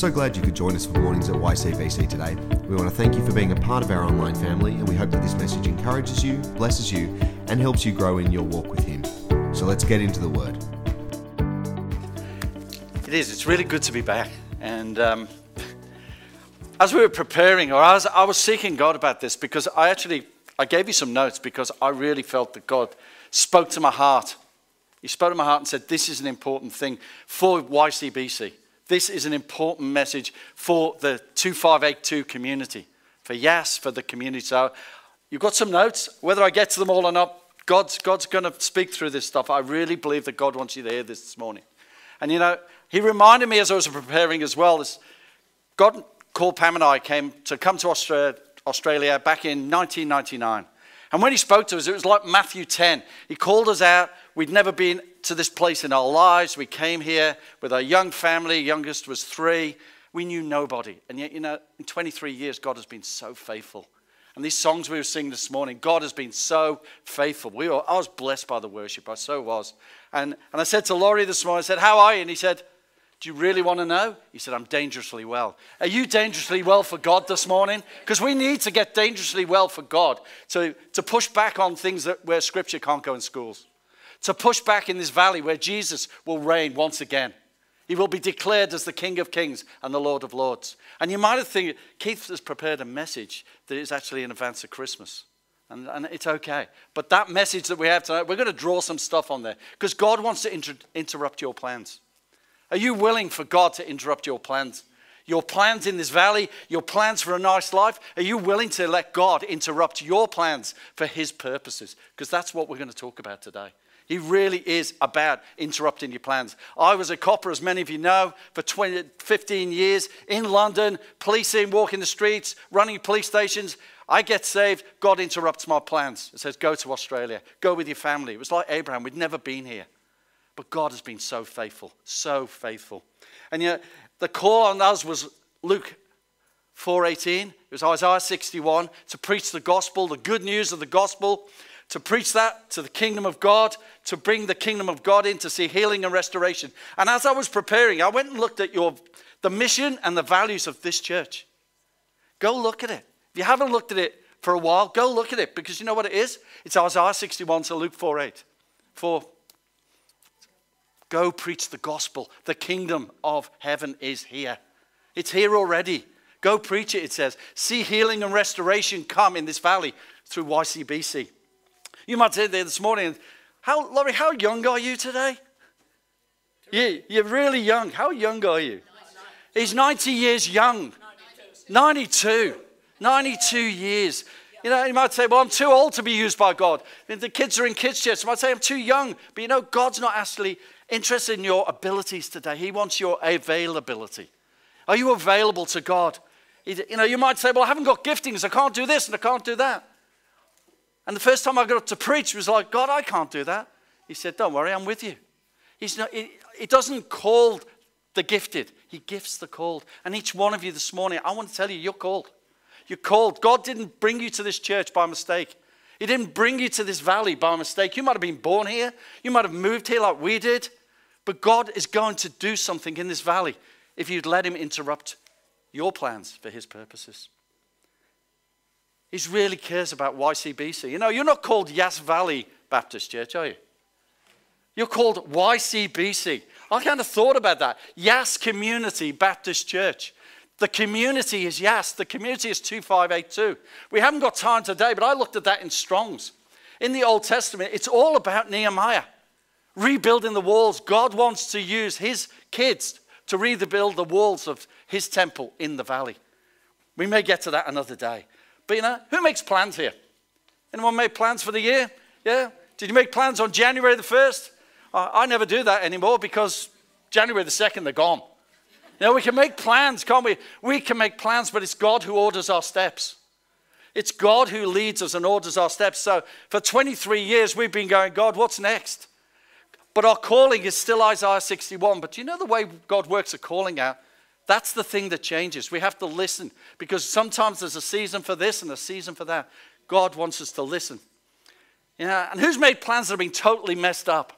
so glad you could join us for mornings at YCBC today. We want to thank you for being a part of our online family, and we hope that this message encourages you, blesses you, and helps you grow in your walk with Him. So let's get into the Word. It is. It's really good to be back. And um, as we were preparing, or as I was seeking God about this, because I actually I gave you some notes because I really felt that God spoke to my heart. He spoke to my heart and said, "This is an important thing for YCBC. This is an important message for the 2582 community, for Yass, for the community. So you've got some notes. Whether I get to them all or not, God's, God's going to speak through this stuff. I really believe that God wants you to hear this this morning. And you know, He reminded me as I was preparing as well. This, God called Pam and I came to come to Australia, Australia back in 1999. And when he spoke to us, it was like Matthew 10. He called us out. We'd never been to this place in our lives. We came here with our young family. Youngest was three. We knew nobody. And yet, you know, in 23 years, God has been so faithful. And these songs we were singing this morning, God has been so faithful. We were, I was blessed by the worship. I so was. And, and I said to Laurie this morning, I said, How are you? And he said, do you really want to know? He said, I'm dangerously well. Are you dangerously well for God this morning? Because we need to get dangerously well for God to, to push back on things that, where Scripture can't go in schools, to push back in this valley where Jesus will reign once again. He will be declared as the King of Kings and the Lord of Lords. And you might have think Keith has prepared a message that is actually in advance of Christmas. And, and, it's okay. But that message that we have tonight, we're going to draw some stuff on there because God wants to inter- interrupt your plans. Are you willing for God to interrupt your plans? Your plans in this valley, your plans for a nice life, are you willing to let God interrupt your plans for His purposes? Because that's what we're going to talk about today. He really is about interrupting your plans. I was a copper, as many of you know, for 20, 15 years in London, policing, walking the streets, running police stations. I get saved, God interrupts my plans. It says, Go to Australia, go with your family. It was like Abraham, we'd never been here. But God has been so faithful, so faithful. And yet, the call on us was Luke 4:18. It was Isaiah 61 to preach the gospel, the good news of the gospel, to preach that to the kingdom of God, to bring the kingdom of God in to see healing and restoration. And as I was preparing, I went and looked at your the mission and the values of this church. Go look at it. If you haven't looked at it for a while, go look at it because you know what it is? It's Isaiah 61 to Luke 4:8. 4 Go preach the gospel. The kingdom of heaven is here. It's here already. Go preach it, it says. See healing and restoration come in this valley through YCBC. You might say there this morning, how, Laurie, how young are you today? Yeah, you're really young. How young are you? He's 90 years young. 92. 92 years. You know, you might say, well, I'm too old to be used by God. The kids are in kids' church. You might say, I'm too young. But you know, God's not actually interested in your abilities today. He wants your availability. Are you available to God? You know, you might say, Well, I haven't got giftings. I can't do this and I can't do that. And the first time I got up to preach was like, God, I can't do that. He said, Don't worry, I'm with you. He's not, he, he doesn't call the gifted, He gifts the called. And each one of you this morning, I want to tell you, you're called. You're called. God didn't bring you to this church by mistake. He didn't bring you to this valley by mistake. You might have been born here. You might have moved here like we did. But God is going to do something in this valley if you'd let Him interrupt your plans for His purposes. He really cares about YCBC. You know, you're not called Yass Valley Baptist Church, are you? You're called YCBC. I kind of thought about that. Yass Community Baptist Church. The community is Yass. The community is 2582. We haven't got time today, but I looked at that in Strong's. In the Old Testament, it's all about Nehemiah rebuilding the walls. God wants to use his kids to rebuild the walls of his temple in the valley. We may get to that another day. But you know, who makes plans here? Anyone make plans for the year? Yeah? Did you make plans on January the 1st? I never do that anymore because January the 2nd, they're gone. Know, we can make plans, can't we? We can make plans, but it's God who orders our steps. It's God who leads us and orders our steps. So for 23 years, we've been going, God, what's next? But our calling is still Isaiah 61. But do you know the way God works a calling out? That's the thing that changes. We have to listen because sometimes there's a season for this and a season for that. God wants us to listen. Know, and who's made plans that have been totally messed up?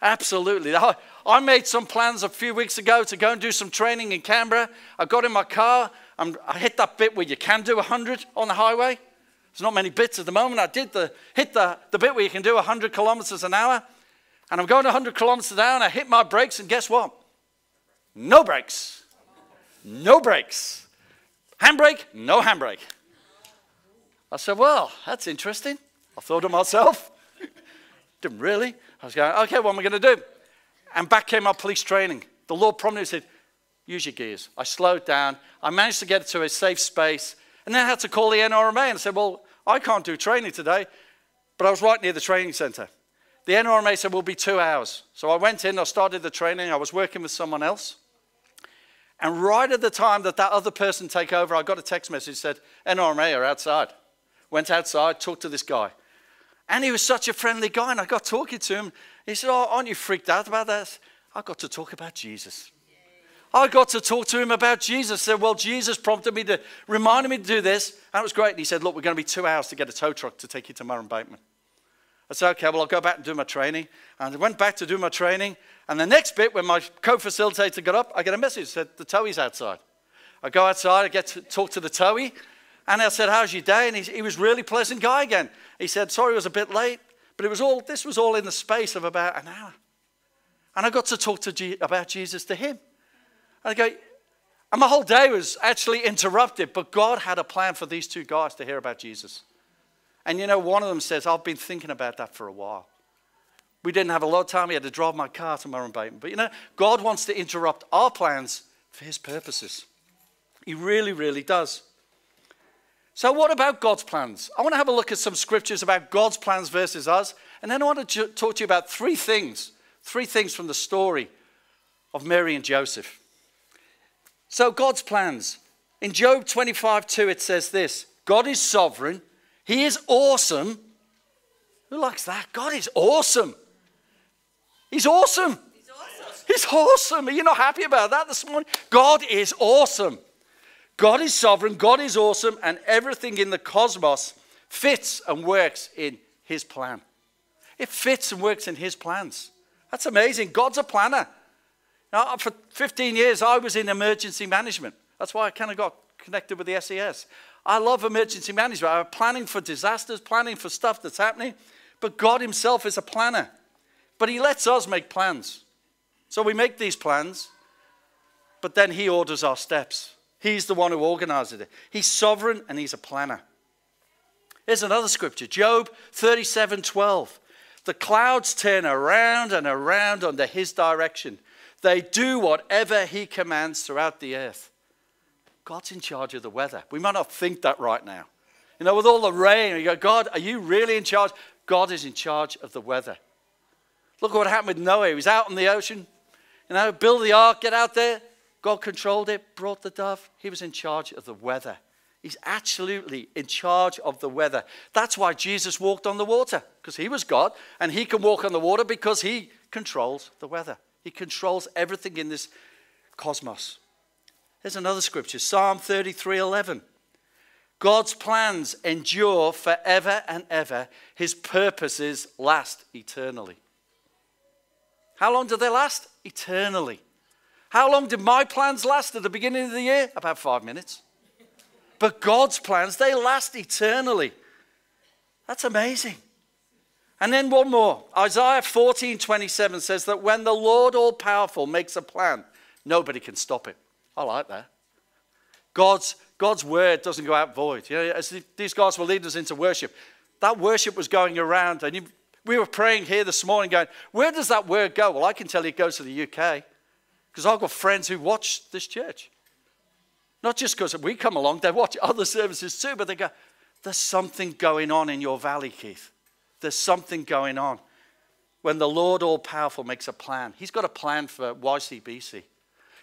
Absolutely. I, I made some plans a few weeks ago to go and do some training in Canberra. I got in my car. I'm, i hit that bit where you can do 100 on the highway. There's not many bits at the moment. I did the, hit the, the bit where you can do 100 kilometers an hour. And I'm going 100 kilometers an hour and I hit my brakes, and guess what? No brakes. No brakes. Handbrake, no handbrake. I said, Well, that's interesting. I thought to myself, didn't really. I was going, Okay, what am I going to do? And back came my police training. The Lord prompted me said, Use your gears. I slowed down. I managed to get to a safe space. And then I had to call the NRMA and said, Well, I can't do training today. But I was right near the training center. The NRMA said, We'll be two hours. So I went in, I started the training. I was working with someone else. And right at the time that that other person take over, I got a text message said, NRMA are outside. Went outside, talked to this guy. And he was such a friendly guy, and I got talking to him. He said, Oh, aren't you freaked out about that? I got to talk about Jesus. I got to talk to him about Jesus. I said, Well, Jesus prompted me to, reminded me to do this. And it was great. And he said, Look, we're going to be two hours to get a tow truck to take you to Murrumbateman. I said, Okay, well, I'll go back and do my training. And I went back to do my training. And the next bit, when my co facilitator got up, I get a message that The towie's outside. I go outside, I get to talk to the towie. And I said, How's your day? And he, he was really pleasant guy again. He said, Sorry, it was a bit late. But it was all, this was all in the space of about an hour. And I got to talk to G, about Jesus to him. And I go, and my whole day was actually interrupted, but God had a plan for these two guys to hear about Jesus. And you know, one of them says, I've been thinking about that for a while. We didn't have a lot of time. He had to drive my car to Murrumbateman. But you know, God wants to interrupt our plans for his purposes. He really, really does. So, what about God's plans? I want to have a look at some scriptures about God's plans versus us. And then I want to talk to you about three things, three things from the story of Mary and Joseph. So, God's plans. In Job 25 2, it says this God is sovereign, He is awesome. Who likes that? God is awesome. He's awesome. He's awesome. He's awesome. Are you not happy about that this morning? God is awesome. God is sovereign, God is awesome, and everything in the cosmos fits and works in His plan. It fits and works in His plans. That's amazing. God's a planner. Now, for 15 years, I was in emergency management. That's why I kind of got connected with the SES. I love emergency management. I'm planning for disasters, planning for stuff that's happening. But God Himself is a planner. But He lets us make plans. So we make these plans, but then He orders our steps. He's the one who organizes it. He's sovereign and He's a planner. Here's another scripture Job 37 12. The clouds turn around and around under His direction. They do whatever He commands throughout the earth. God's in charge of the weather. We might not think that right now. You know, with all the rain, you go, God, are you really in charge? God is in charge of the weather. Look what happened with Noah. He was out on the ocean, you know, build the ark, get out there. God controlled it, brought the dove. He was in charge of the weather. He's absolutely in charge of the weather. That's why Jesus walked on the water, because he was God, and he can walk on the water because he controls the weather. He controls everything in this cosmos. There's another scripture, Psalm 33 11. God's plans endure forever and ever. His purposes last eternally. How long do they last? Eternally. How long did my plans last at the beginning of the year? About five minutes. But God's plans, they last eternally. That's amazing. And then one more. Isaiah 14 27 says that when the Lord all powerful makes a plan, nobody can stop it. I like that. God's God's word doesn't go out void. You know, as these guys were leading us into worship, that worship was going around. And you, we were praying here this morning, going, Where does that word go? Well, I can tell you it goes to the UK because I've got friends who watch this church. Not just because we come along, they watch other services too, but they go, There's something going on in your valley, Keith. There's something going on. When the Lord All Powerful makes a plan, He's got a plan for YCBC,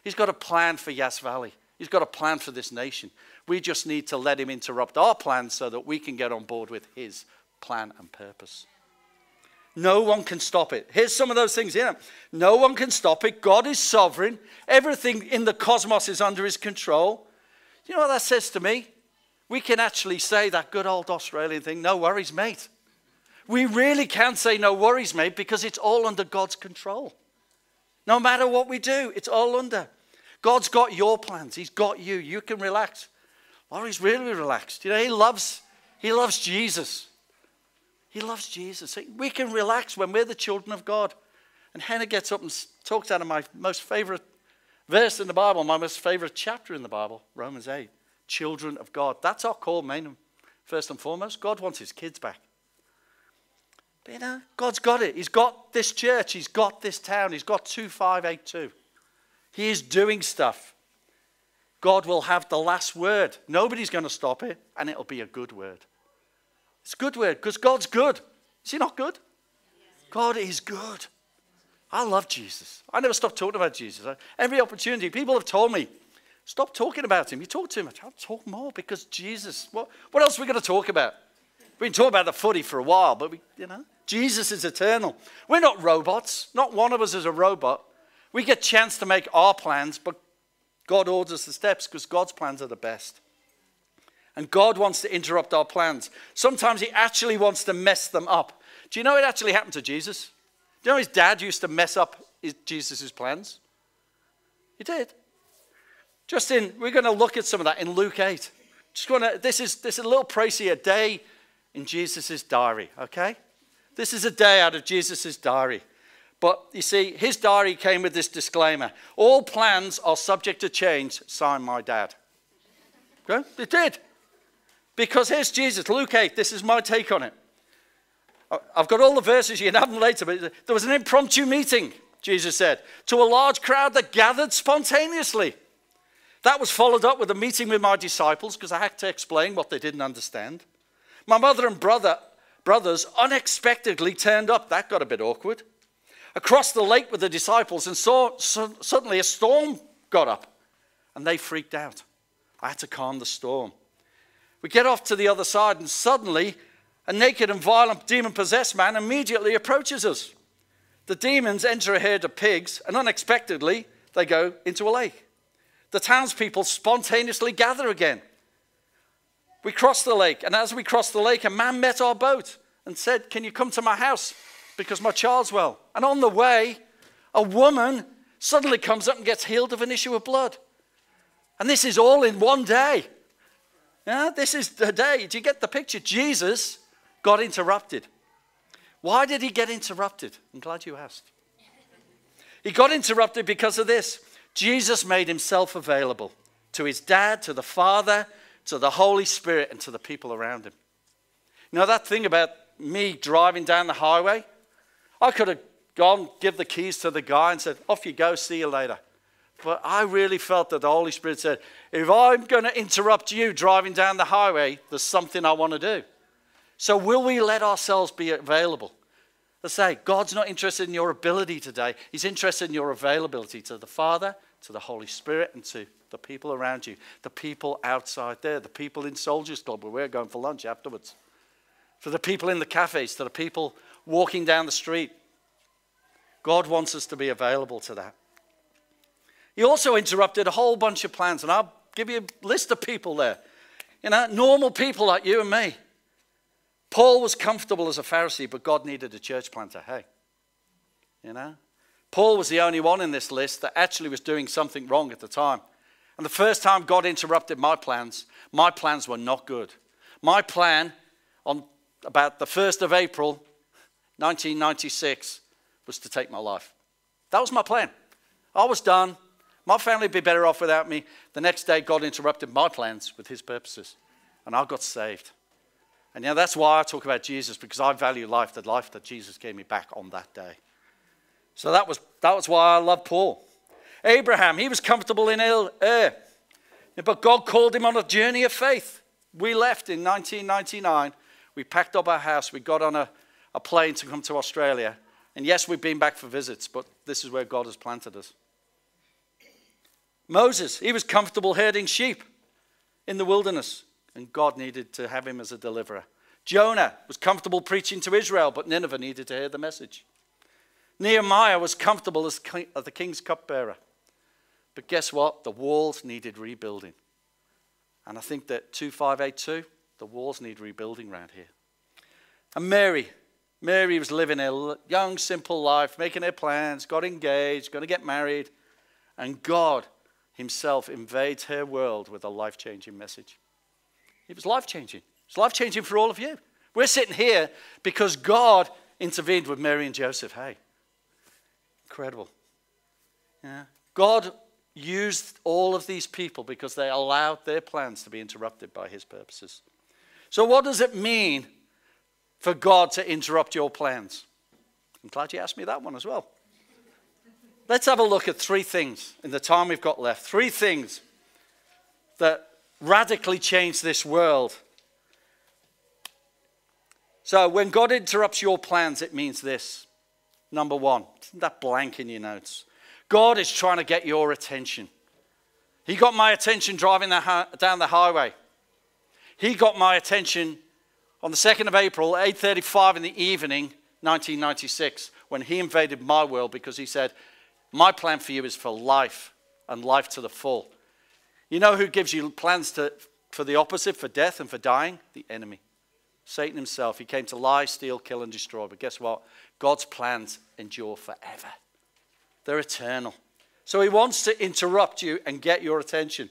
He's got a plan for Yass Valley. He's got a plan for this nation. We just need to let him interrupt our plans so that we can get on board with his plan and purpose. No one can stop it. Here's some of those things here. No one can stop it. God is sovereign. Everything in the cosmos is under his control. You know what that says to me? We can actually say that good old Australian thing, no worries, mate. We really can say no worries, mate, because it's all under God's control. No matter what we do, it's all under. God's got your plans. He's got you. You can relax. Laurie's really relaxed. You know, he loves, he loves Jesus. He loves Jesus. We can relax when we're the children of God. And Hannah gets up and talks out of my most favorite verse in the Bible, my most favorite chapter in the Bible, Romans 8. Children of God. That's our call, main first and foremost. God wants his kids back. But you know, God's got it. He's got this church. He's got this town. He's got 2582. He is doing stuff. God will have the last word. Nobody's going to stop it, and it'll be a good word. It's a good word because God's good. Is he not good? God is good. I love Jesus. I never stop talking about Jesus. Every opportunity, people have told me, stop talking about him. You talk too much. I'll talk more because Jesus. What, what else are we going to talk about? We've been talking about the footy for a while, but we, you know, Jesus is eternal. We're not robots. Not one of us is a robot. We get chance to make our plans, but God orders the steps because God's plans are the best. And God wants to interrupt our plans. Sometimes He actually wants to mess them up. Do you know it actually happened to Jesus? Do you know his dad used to mess up Jesus' plans? He did. Just in, we're going to look at some of that in Luke 8. Just going to, this is, this is a little pricey, a day in Jesus' diary, okay? This is a day out of Jesus' diary. But you see, his diary came with this disclaimer All plans are subject to change, signed my dad. Okay? It did. Because here's Jesus, Luke 8, this is my take on it. I've got all the verses, you can have them later, but there was an impromptu meeting, Jesus said, to a large crowd that gathered spontaneously. That was followed up with a meeting with my disciples because I had to explain what they didn't understand. My mother and brother, brothers unexpectedly turned up. That got a bit awkward. Across the lake with the disciples, and saw, so, suddenly a storm got up, and they freaked out. I had to calm the storm. We get off to the other side, and suddenly a naked and violent demon possessed man immediately approaches us. The demons enter a herd of pigs, and unexpectedly, they go into a lake. The townspeople spontaneously gather again. We cross the lake, and as we crossed the lake, a man met our boat and said, Can you come to my house? Because my child's well. And on the way, a woman suddenly comes up and gets healed of an issue of blood. And this is all in one day. Yeah, this is the day. Do you get the picture? Jesus got interrupted. Why did he get interrupted? I'm glad you asked. He got interrupted because of this. Jesus made himself available to his dad, to the Father, to the Holy Spirit, and to the people around him. Know that thing about me driving down the highway? I could have gone, give the keys to the guy, and said, Off you go, see you later. But I really felt that the Holy Spirit said, If I'm going to interrupt you driving down the highway, there's something I want to do. So, will we let ourselves be available? Let's say, God's not interested in your ability today. He's interested in your availability to the Father, to the Holy Spirit, and to the people around you, the people outside there, the people in Soldiers Club where we're going for lunch afterwards, for the people in the cafes, to the people walking down the street. God wants us to be available to that. He also interrupted a whole bunch of plans, and I'll give you a list of people there. You know, normal people like you and me. Paul was comfortable as a Pharisee, but God needed a church planter. Hey, you know? Paul was the only one in this list that actually was doing something wrong at the time. And the first time God interrupted my plans, my plans were not good. My plan on about the 1st of April 1996 was to take my life. That was my plan. I was done. My family would be better off without me. The next day, God interrupted my plans with his purposes, and I got saved. And know, that's why I talk about Jesus, because I value life, the life that Jesus gave me back on that day. So that was, that was why I love Paul. Abraham, he was comfortable in Ur, but God called him on a journey of faith. We left in 1999. We packed up our house. We got on a, a plane to come to Australia. And yes, we've been back for visits, but this is where God has planted us. Moses, he was comfortable herding sheep in the wilderness and God needed to have him as a deliverer. Jonah was comfortable preaching to Israel, but Nineveh needed to hear the message. Nehemiah was comfortable as the king's cupbearer. But guess what? The walls needed rebuilding. And I think that 2582, the walls need rebuilding around here. And Mary, Mary was living a young, simple life, making her plans, got engaged, going to get married, and God Himself invades her world with a life changing message. It was life changing. It's life changing for all of you. We're sitting here because God intervened with Mary and Joseph. Hey, incredible. Yeah. God used all of these people because they allowed their plans to be interrupted by his purposes. So, what does it mean for God to interrupt your plans? I'm glad you asked me that one as well. Let's have a look at three things in the time we've got left. Three things that radically change this world. So, when God interrupts your plans, it means this. Number one, isn't that blank in your notes? God is trying to get your attention. He got my attention driving the, down the highway. He got my attention on the 2nd of April, 8:35 in the evening, 1996, when he invaded my world because he said, "My plan for you is for life and life to the full." You know who gives you plans to, for the opposite, for death and for dying? The enemy. Satan himself. He came to lie, steal, kill, and destroy. But guess what? God's plans endure forever, they're eternal. So he wants to interrupt you and get your attention.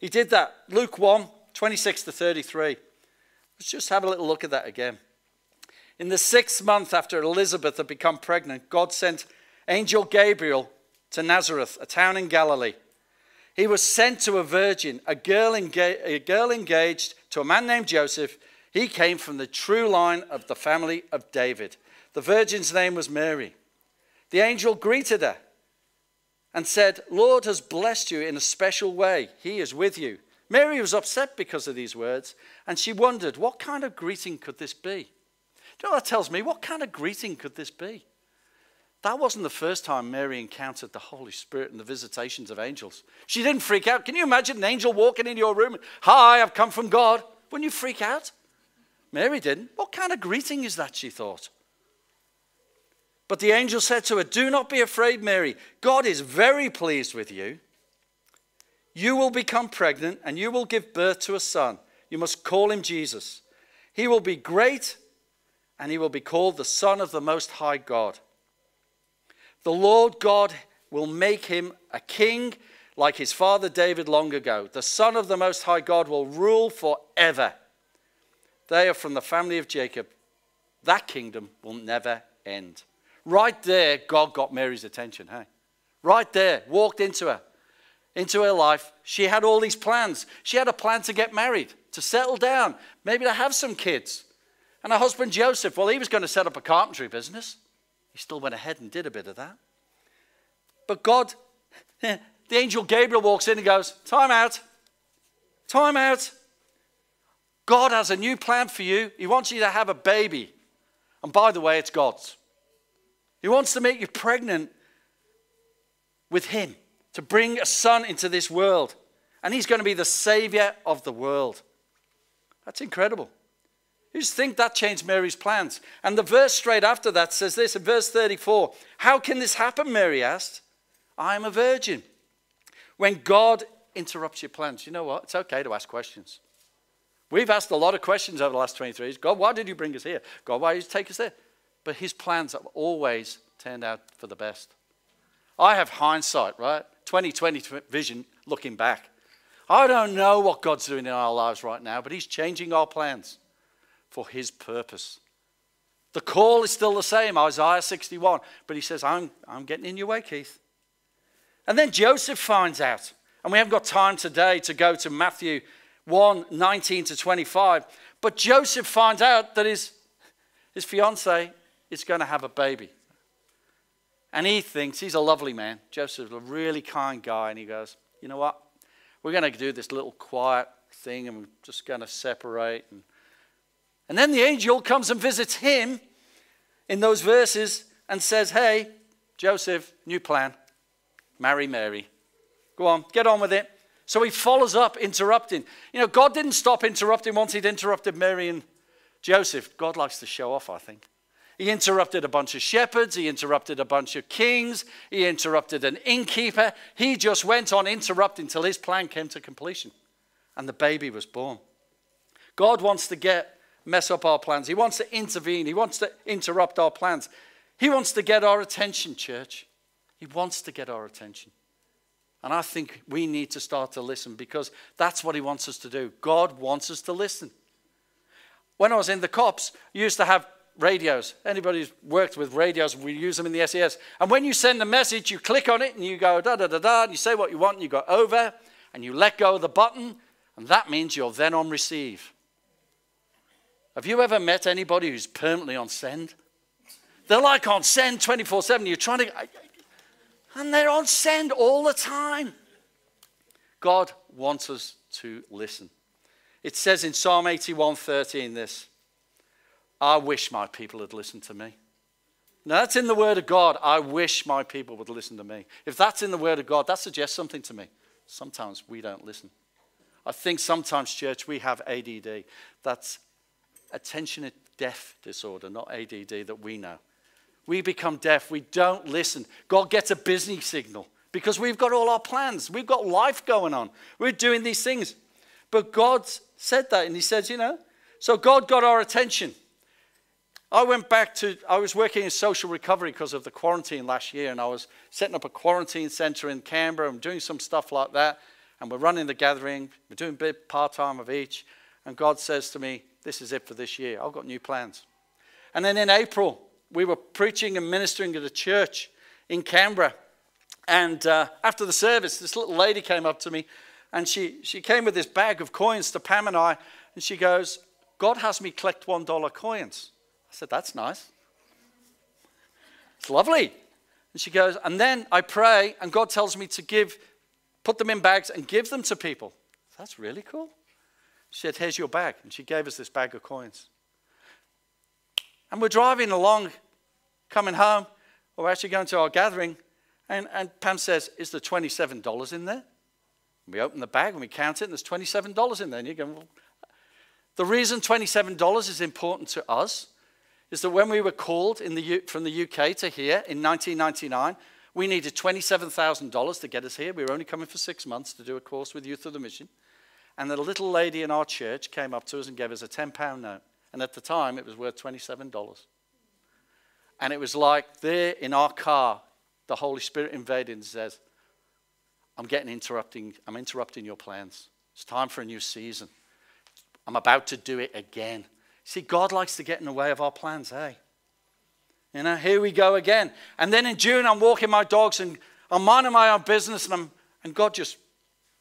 He did that. Luke 1 26 to 33. Let's just have a little look at that again. In the sixth month after Elizabeth had become pregnant, God sent angel Gabriel to Nazareth, a town in Galilee. He was sent to a virgin, a girl, enga- a girl engaged to a man named Joseph. He came from the true line of the family of David. The virgin's name was Mary. The angel greeted her and said, Lord has blessed you in a special way. He is with you. Mary was upset because of these words, and she wondered, what kind of greeting could this be? Do you know that tells me? What kind of greeting could this be? That wasn't the first time Mary encountered the Holy Spirit and the visitations of angels. She didn't freak out. Can you imagine an angel walking in your room? Hi, I've come from God. Wouldn't you freak out? Mary didn't. What kind of greeting is that, she thought. But the angel said to her, Do not be afraid, Mary. God is very pleased with you. You will become pregnant and you will give birth to a son. You must call him Jesus. He will be great and he will be called the Son of the Most High God. The Lord God will make him a king like his father David long ago. The Son of the Most High God will rule forever. They are from the family of Jacob. That kingdom will never end. Right there, God got Mary's attention, hey? Right there, walked into her into her life, she had all these plans. She had a plan to get married, to settle down, maybe to have some kids. And her husband Joseph, well, he was going to set up a carpentry business. He still went ahead and did a bit of that. But God, the angel Gabriel walks in and goes, Time out. Time out. God has a new plan for you. He wants you to have a baby. And by the way, it's God's. He wants to make you pregnant with Him to bring a son into this world. And he's going to be the savior of the world. That's incredible. You just think that changed Mary's plans. And the verse straight after that says this in verse 34 How can this happen? Mary asked. I am a virgin. When God interrupts your plans, you know what? It's okay to ask questions. We've asked a lot of questions over the last 23 years. God, why did you bring us here? God, why did you take us there? But his plans have always turned out for the best. I have hindsight, right? 2020 vision looking back. I don't know what God's doing in our lives right now, but He's changing our plans for His purpose. The call is still the same, Isaiah 61, but He says, I'm, I'm getting in your way, Keith. And then Joseph finds out, and we haven't got time today to go to Matthew 1 19 to 25, but Joseph finds out that his, his fiance is going to have a baby. And he thinks he's a lovely man. Joseph's a really kind guy. And he goes, You know what? We're going to do this little quiet thing and we're just going to separate. And, and then the angel comes and visits him in those verses and says, Hey, Joseph, new plan. Marry Mary. Go on, get on with it. So he follows up, interrupting. You know, God didn't stop interrupting once he'd interrupted Mary and Joseph. God likes to show off, I think. He interrupted a bunch of shepherds. He interrupted a bunch of kings. He interrupted an innkeeper. He just went on interrupting till his plan came to completion and the baby was born. God wants to get mess up our plans. He wants to intervene. He wants to interrupt our plans. He wants to get our attention, church. He wants to get our attention. And I think we need to start to listen because that's what he wants us to do. God wants us to listen. When I was in the cops, used to have radios. Anybody who's worked with radios, we use them in the SES. And when you send a message, you click on it and you go da da da da, and you say what you want, and you go over, and you let go of the button, and that means you're then on receive. Have you ever met anybody who's permanently on send? They're like on send 24 7. You're trying to, and they're on send all the time. God wants us to listen. It says in Psalm 81 13 this I wish my people had listened to me. Now, that's in the Word of God. I wish my people would listen to me. If that's in the Word of God, that suggests something to me. Sometimes we don't listen. I think sometimes, church, we have ADD. That's attention deaf disorder, not ADD that we know. We become deaf. We don't listen. God gets a busy signal because we've got all our plans. We've got life going on. We're doing these things. But God said that, and He says, you know, so God got our attention. I went back to, I was working in social recovery because of the quarantine last year, and I was setting up a quarantine center in Canberra and doing some stuff like that. And we're running the gathering, we're doing bit part time of each. And God says to me, This is it for this year. I've got new plans. And then in April, we were preaching and ministering at a church in Canberra. And uh, after the service, this little lady came up to me and she, she came with this bag of coins to Pam and I. And she goes, God has me collect $1 coins. I said, That's nice. It's lovely. And she goes, And then I pray, and God tells me to give, put them in bags and give them to people. That's really cool. She said, Here's your bag. And she gave us this bag of coins. And we're driving along, coming home, or we're actually going to our gathering, and, and Pam says, Is there $27 in there? And we open the bag and we count it, and there's $27 in there. And you go, well, The reason $27 is important to us is that when we were called the, from the UK to here in 1999, we needed $27,000 to get us here. We were only coming for six months to do a course with Youth of the Mission. And a little lady in our church came up to us and gave us a £10 note. And at the time, it was worth $27. And it was like there in our car, the Holy Spirit invaded and says, I'm getting interrupting, I'm interrupting your plans. It's time for a new season. I'm about to do it again. See, God likes to get in the way of our plans, hey? You know, here we go again. And then in June, I'm walking my dogs and I'm minding my own business, and, I'm, and God just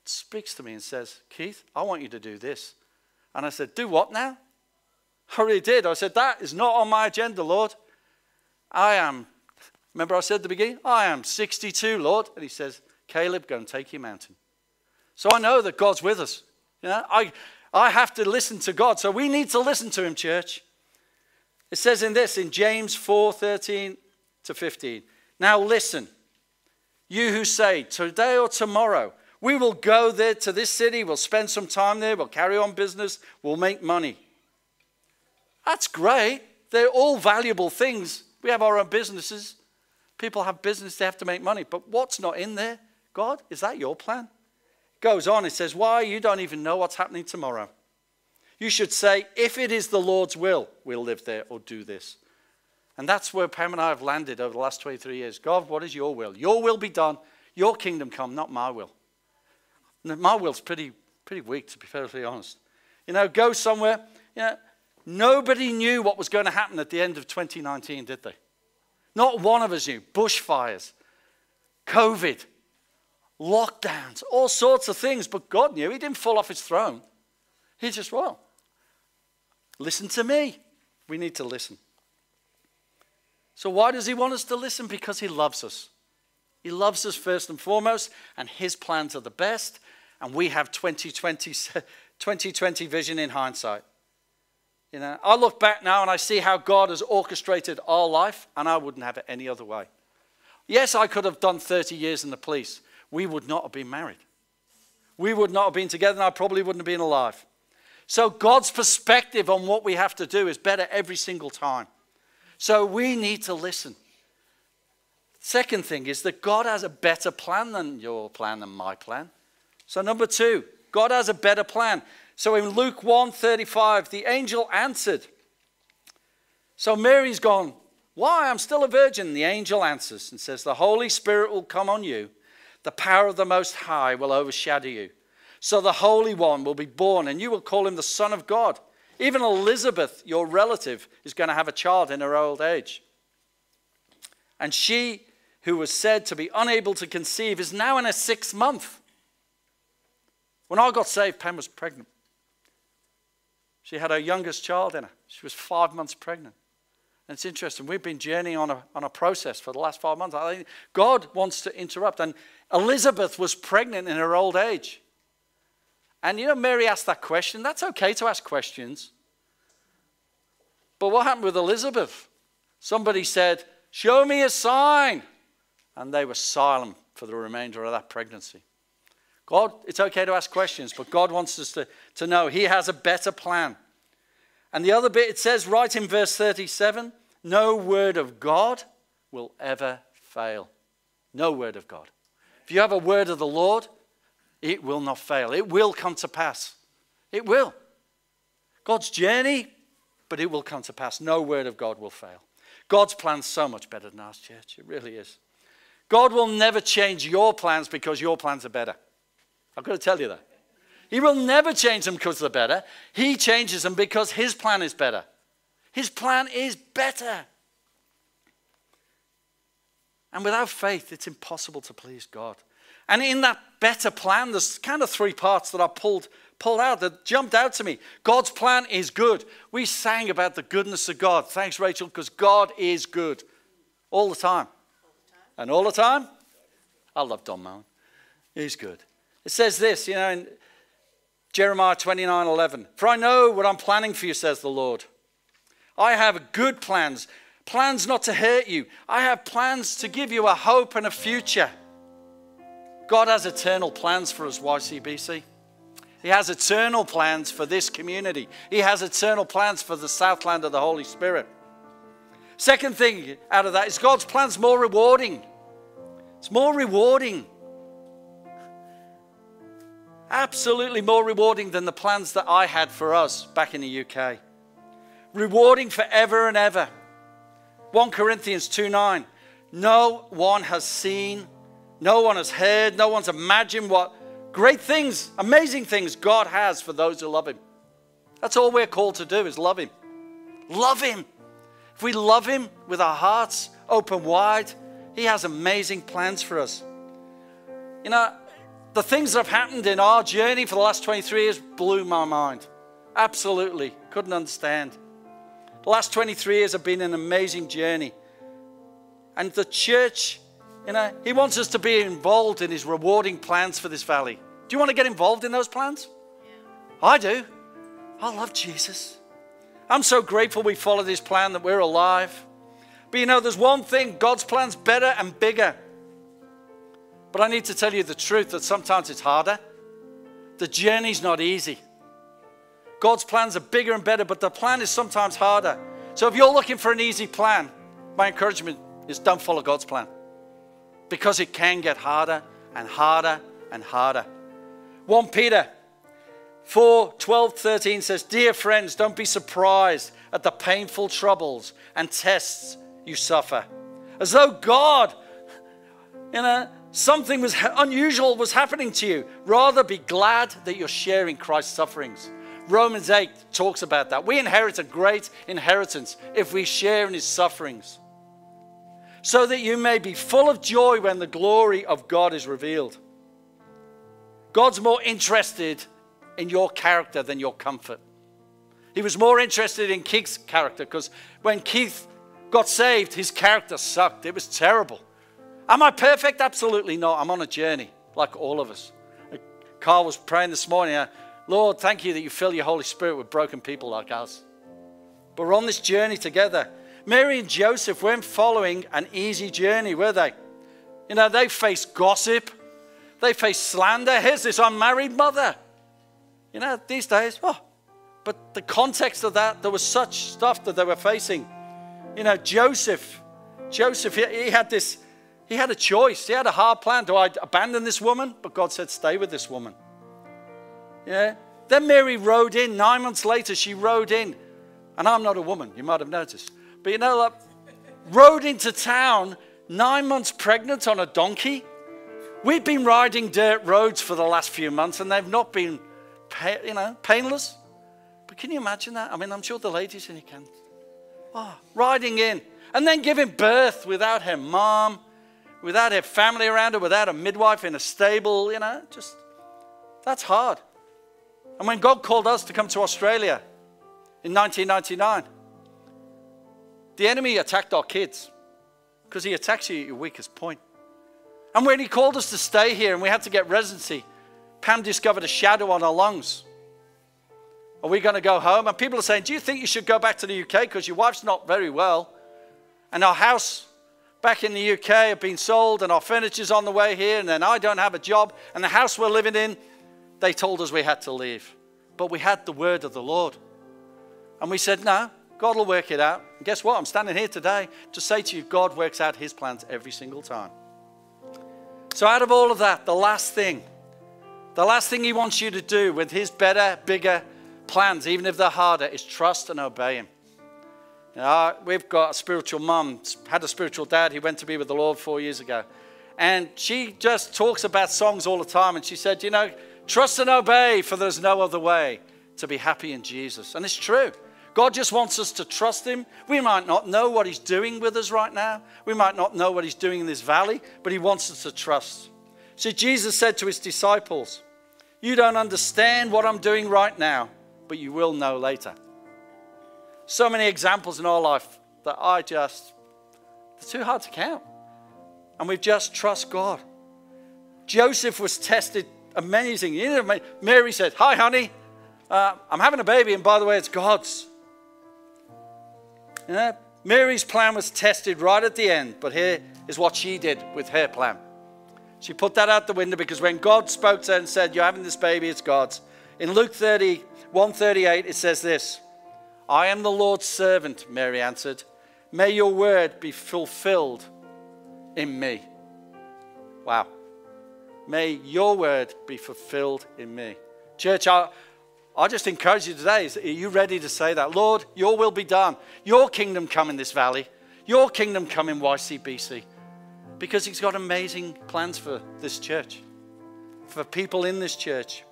speaks to me and says, Keith, I want you to do this. And I said, Do what now? I really did. I said, That is not on my agenda, Lord. I am, remember I said at the beginning, I am 62, Lord. And he says, Caleb, go and take your mountain. So I know that God's with us. You know, I, I have to listen to God. So we need to listen to him, church. It says in this, in James 4 13 to 15. Now listen, you who say, today or tomorrow, we will go there to this city, we'll spend some time there, we'll carry on business, we'll make money. That's great. They're all valuable things. We have our own businesses. People have business, they have to make money. But what's not in there? God, is that your plan? Goes on, it says, Why? You don't even know what's happening tomorrow. You should say, If it is the Lord's will, we'll live there or do this. And that's where Pam and I have landed over the last 23 years. God, what is your will? Your will be done. Your kingdom come, not my will. My will's pretty, pretty weak, to be perfectly honest. You know, go somewhere. You know, Nobody knew what was going to happen at the end of 2019, did they? Not one of us knew. Bushfires, COVID, lockdowns, all sorts of things. But God knew. He didn't fall off his throne. He just, well, listen to me. We need to listen. So, why does he want us to listen? Because he loves us. He loves us first and foremost, and his plans are the best. And we have 2020, 2020 vision in hindsight. You know, I look back now and I see how God has orchestrated our life, and I wouldn't have it any other way. Yes, I could have done 30 years in the police. We would not have been married. We would not have been together, and I probably wouldn't have been alive. So, God's perspective on what we have to do is better every single time. So, we need to listen. Second thing is that God has a better plan than your plan and my plan. So, number two, God has a better plan. So in Luke 1:35, the angel answered. So Mary's gone, Why? I'm still a virgin. The angel answers and says, The Holy Spirit will come on you, the power of the Most High will overshadow you. So the Holy One will be born, and you will call him the Son of God. Even Elizabeth, your relative, is going to have a child in her old age. And she, who was said to be unable to conceive, is now in her sixth month. When I got saved, Pam was pregnant. She had her youngest child in her. She was five months pregnant. And it's interesting. We've been journeying on a, on a process for the last five months. I think God wants to interrupt. And Elizabeth was pregnant in her old age. And you know, Mary asked that question. That's okay to ask questions. But what happened with Elizabeth? Somebody said, Show me a sign. And they were silent for the remainder of that pregnancy. God, it's okay to ask questions, but God wants us to, to know He has a better plan. And the other bit, it says right in verse 37 no word of God will ever fail. No word of God. If you have a word of the Lord, it will not fail. It will come to pass. It will. God's journey, but it will come to pass. No word of God will fail. God's plan's so much better than ours, church. It really is. God will never change your plans because your plans are better. I've got to tell you that. He will never change them because they're better. He changes them because his plan is better. His plan is better. And without faith, it's impossible to please God. And in that better plan, there's kind of three parts that I pulled, pulled out that jumped out to me. God's plan is good. We sang about the goodness of God. Thanks, Rachel, because God is good all the time. And all the time, I love Don Moen. He's good. It says this, you know, in Jeremiah 29 11. For I know what I'm planning for you, says the Lord. I have good plans, plans not to hurt you. I have plans to give you a hope and a future. God has eternal plans for us, YCBC. He has eternal plans for this community. He has eternal plans for the Southland of the Holy Spirit. Second thing out of that is God's plans more rewarding. It's more rewarding. Absolutely more rewarding than the plans that I had for us back in the UK. Rewarding forever and ever. 1 Corinthians 2 9. No one has seen no one has heard, no one's imagined what great things, amazing things God has for those who love Him. That's all we're called to do is love Him. Love Him. If we love Him with our hearts open wide, He has amazing plans for us. You know, the things that have happened in our journey for the last 23 years blew my mind. Absolutely. Couldn't understand. The last 23 years have been an amazing journey. And the church you know, He wants us to be involved in His rewarding plans for this valley. Do you want to get involved in those plans? Yeah. I do. I love Jesus. I'm so grateful we followed His plan that we're alive. But you know, there's one thing God's plan's better and bigger. But I need to tell you the truth that sometimes it's harder. The journey's not easy. God's plans are bigger and better, but the plan is sometimes harder. So if you're looking for an easy plan, my encouragement is don't follow God's plan because it can get harder and harder and harder. 1 Peter 4 12, 13 says, Dear friends, don't be surprised at the painful troubles and tests you suffer. As though God, you know, something was unusual was happening to you. Rather be glad that you're sharing Christ's sufferings. Romans 8 talks about that. We inherit a great inheritance if we share in his sufferings so that you may be full of joy when the glory of God is revealed. God's more interested in your character than your comfort. He was more interested in Keith's character because when Keith got saved, his character sucked. It was terrible. Am I perfect? Absolutely not. I'm on a journey like all of us. Carl was praying this morning, uh, Lord, thank you that you fill your Holy Spirit with broken people like us. But we're on this journey together. Mary and Joseph weren't following an easy journey, were they? You know, they faced gossip, they faced slander. Here's this unmarried mother. You know, these days, oh, but the context of that, there was such stuff that they were facing. You know, Joseph, Joseph, he, he had this, he had a choice. He had a hard plan. Do I abandon this woman? But God said, stay with this woman. Yeah. Then Mary rode in. Nine months later, she rode in. And I'm not a woman, you might have noticed. But you know, like, rode into town nine months pregnant on a donkey. We've been riding dirt roads for the last few months and they've not been, you know, painless. But can you imagine that? I mean, I'm sure the ladies in here can. Oh, riding in and then giving birth without her mom, without her family around her, without a midwife in a stable, you know, just that's hard. And when God called us to come to Australia in 1999, the enemy attacked our kids because he attacks you at your weakest point. And when he called us to stay here and we had to get residency, Pam discovered a shadow on her lungs. Are we going to go home? And people are saying, Do you think you should go back to the UK because your wife's not very well? And our house back in the UK have been sold and our furniture's on the way here, and then I don't have a job, and the house we're living in, they told us we had to leave. But we had the word of the Lord. And we said, No, God will work it out. And guess what? I'm standing here today to say to you, God works out his plans every single time. So, out of all of that, the last thing, the last thing He wants you to do with His better, bigger plans, even if they're harder, is trust and obey Him. Now, we've got a spiritual mum, had a spiritual dad. He went to be with the Lord four years ago. And she just talks about songs all the time. And she said, You know, trust and obey, for there's no other way to be happy in Jesus. And it's true. God just wants us to trust Him. We might not know what He's doing with us right now. We might not know what He's doing in this valley, but He wants us to trust. See, Jesus said to His disciples, You don't understand what I'm doing right now, but you will know later. So many examples in our life that I just, they're too hard to count. And we just trust God. Joseph was tested amazing. You know, Mary said, Hi, honey, uh, I'm having a baby, and by the way, it's God's. Yeah, Mary's plan was tested right at the end, but here is what she did with her plan. She put that out the window because when God spoke to her and said, You're having this baby, it's God's. In Luke 30, 138, it says this I am the Lord's servant, Mary answered. May your word be fulfilled in me. Wow. May your word be fulfilled in me. Church, I, I just encourage you today are you ready to say that? Lord, your will be done. Your kingdom come in this valley. Your kingdom come in YCBC. Because He's got amazing plans for this church, for people in this church.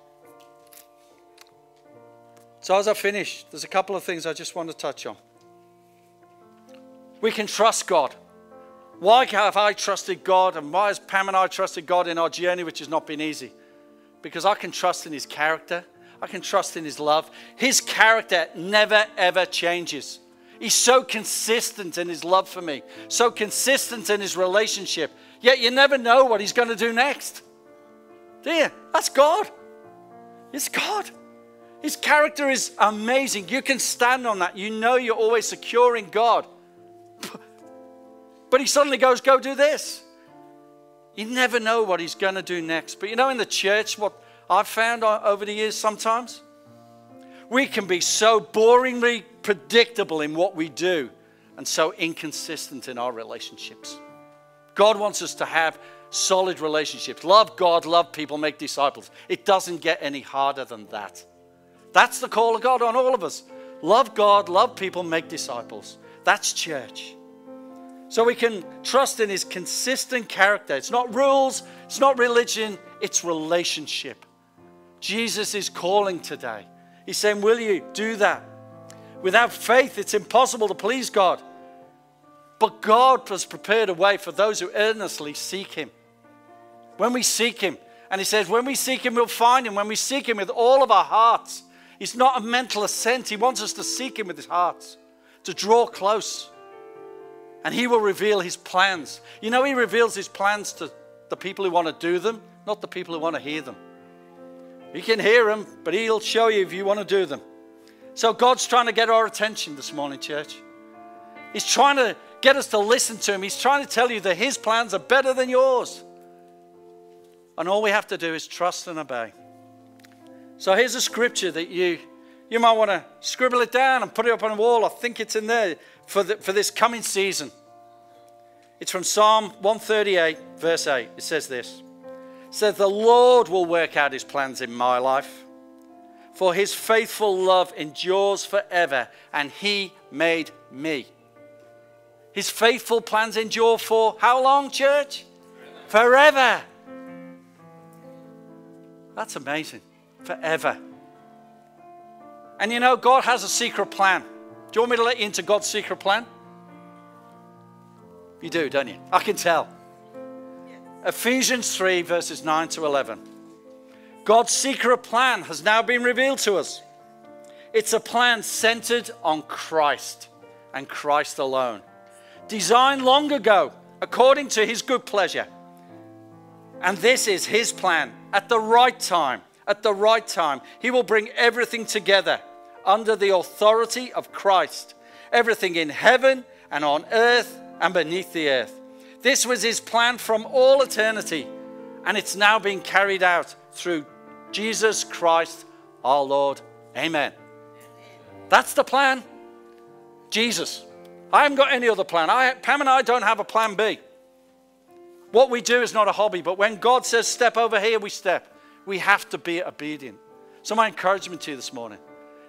So, as I finish, there's a couple of things I just want to touch on. We can trust God. Why have I trusted God and why has Pam and I trusted God in our journey, which has not been easy? Because I can trust in His character, I can trust in His love. His character never, ever changes. He's so consistent in His love for me, so consistent in His relationship. Yet you never know what He's going to do next. Do you? That's God. It's God. His character is amazing. You can stand on that. You know you're always secure in God. But He suddenly goes, Go do this. You never know what He's going to do next. But you know, in the church, what I've found over the years sometimes? We can be so boringly predictable in what we do and so inconsistent in our relationships. God wants us to have solid relationships. Love God, love people, make disciples. It doesn't get any harder than that. That's the call of God on all of us. Love God, love people, make disciples. That's church. So we can trust in his consistent character. It's not rules, it's not religion, it's relationship. Jesus is calling today. He's saying, Will you do that? Without faith, it's impossible to please God. But God has prepared a way for those who earnestly seek Him. When we seek Him, and He says, When we seek Him, we'll find Him. When we seek Him with all of our hearts, it's not a mental assent. He wants us to seek Him with His hearts, to draw close. And He will reveal His plans. You know, He reveals His plans to the people who want to do them, not the people who want to hear them. You can hear them, but He'll show you if you want to do them. So God's trying to get our attention this morning, church. He's trying to get us to listen to Him. He's trying to tell you that His plans are better than yours. And all we have to do is trust and obey. So here's a scripture that you you might want to scribble it down and put it up on a wall. I think it's in there for, the, for this coming season. It's from Psalm 138, verse 8. It says this says, The Lord will work out his plans in my life. for his faithful love endures forever, and he made me. His faithful plans endure for how long, church? Forever. Forever. That's amazing. Forever. And you know, God has a secret plan. Do you want me to let you into God's secret plan? You do, don't you? I can tell. Yes. Ephesians 3, verses 9 to 11. God's secret plan has now been revealed to us. It's a plan centered on Christ and Christ alone, designed long ago according to his good pleasure. And this is his plan. At the right time, at the right time, he will bring everything together under the authority of Christ, everything in heaven and on earth and beneath the earth. This was his plan from all eternity, and it's now being carried out through Jesus Christ our Lord. Amen. That's the plan. Jesus. I haven't got any other plan. I, Pam and I don't have a plan B. What we do is not a hobby, but when God says step over here, we step. We have to be obedient. So, my encouragement to you this morning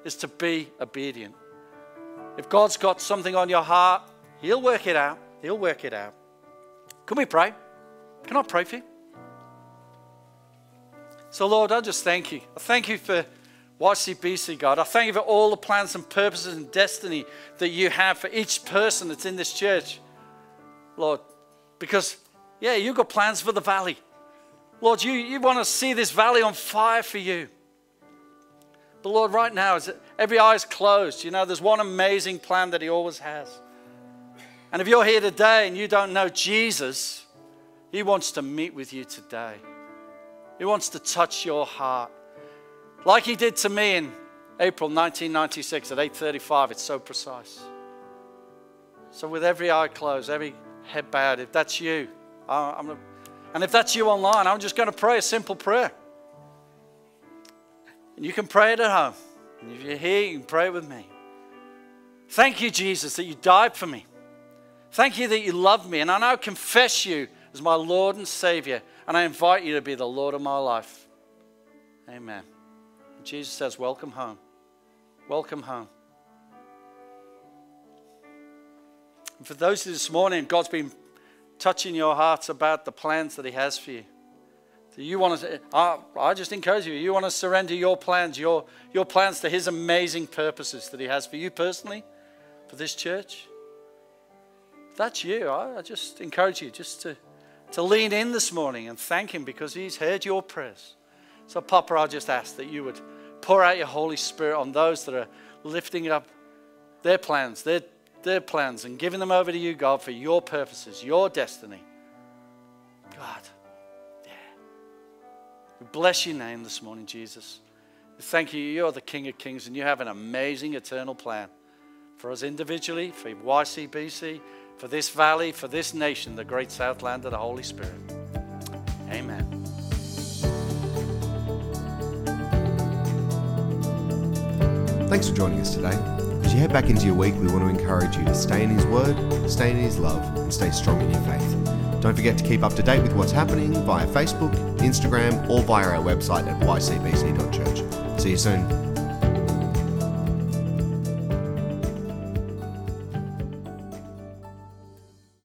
is to be obedient. If God's got something on your heart, He'll work it out. He'll work it out. Can we pray? Can I pray for you? So, Lord, I just thank you. I thank you for YCBC, God. I thank you for all the plans and purposes and destiny that you have for each person that's in this church, Lord. Because, yeah, you've got plans for the valley. Lord, you, you want to see this valley on fire for you. But, Lord, right now, as every eye is closed, you know, there's one amazing plan that He always has. And if you're here today and you don't know Jesus, He wants to meet with you today. He wants to touch your heart. Like he did to me in April 1996 at 8:35. It's so precise. So with every eye closed, every head bowed, if that's you, I'm and if that's you online, I'm just going to pray a simple prayer. And you can pray it at home. And if you're here, you can pray it with me. Thank you, Jesus, that you died for me. Thank you that you love me. And I now confess you as my Lord and Savior. And I invite you to be the Lord of my life. Amen. And Jesus says, Welcome home. Welcome home. And for those of this morning, God's been touching your hearts about the plans that He has for you. Do you want to, I, I just encourage you, you want to surrender your plans, your, your plans to His amazing purposes that He has for you personally, for this church. If that's you, I, I just encourage you just to to lean in this morning and thank Him because He's heard your prayers. So, Papa, I just ask that you would pour out your Holy Spirit on those that are lifting up their plans, their, their plans, and giving them over to you, God, for your purposes, your destiny. God. We bless your name this morning, Jesus. We thank you. You're the King of Kings, and you have an amazing eternal plan for us individually, for YCBC for this valley, for this nation, the great Southland of the Holy Spirit. Amen. Thanks for joining us today. As you head back into your week, we want to encourage you to stay in His Word, stay in His love, and stay strong in your faith. Don't forget to keep up to date with what's happening via Facebook, Instagram, or via our website at ycbc.church. See you soon.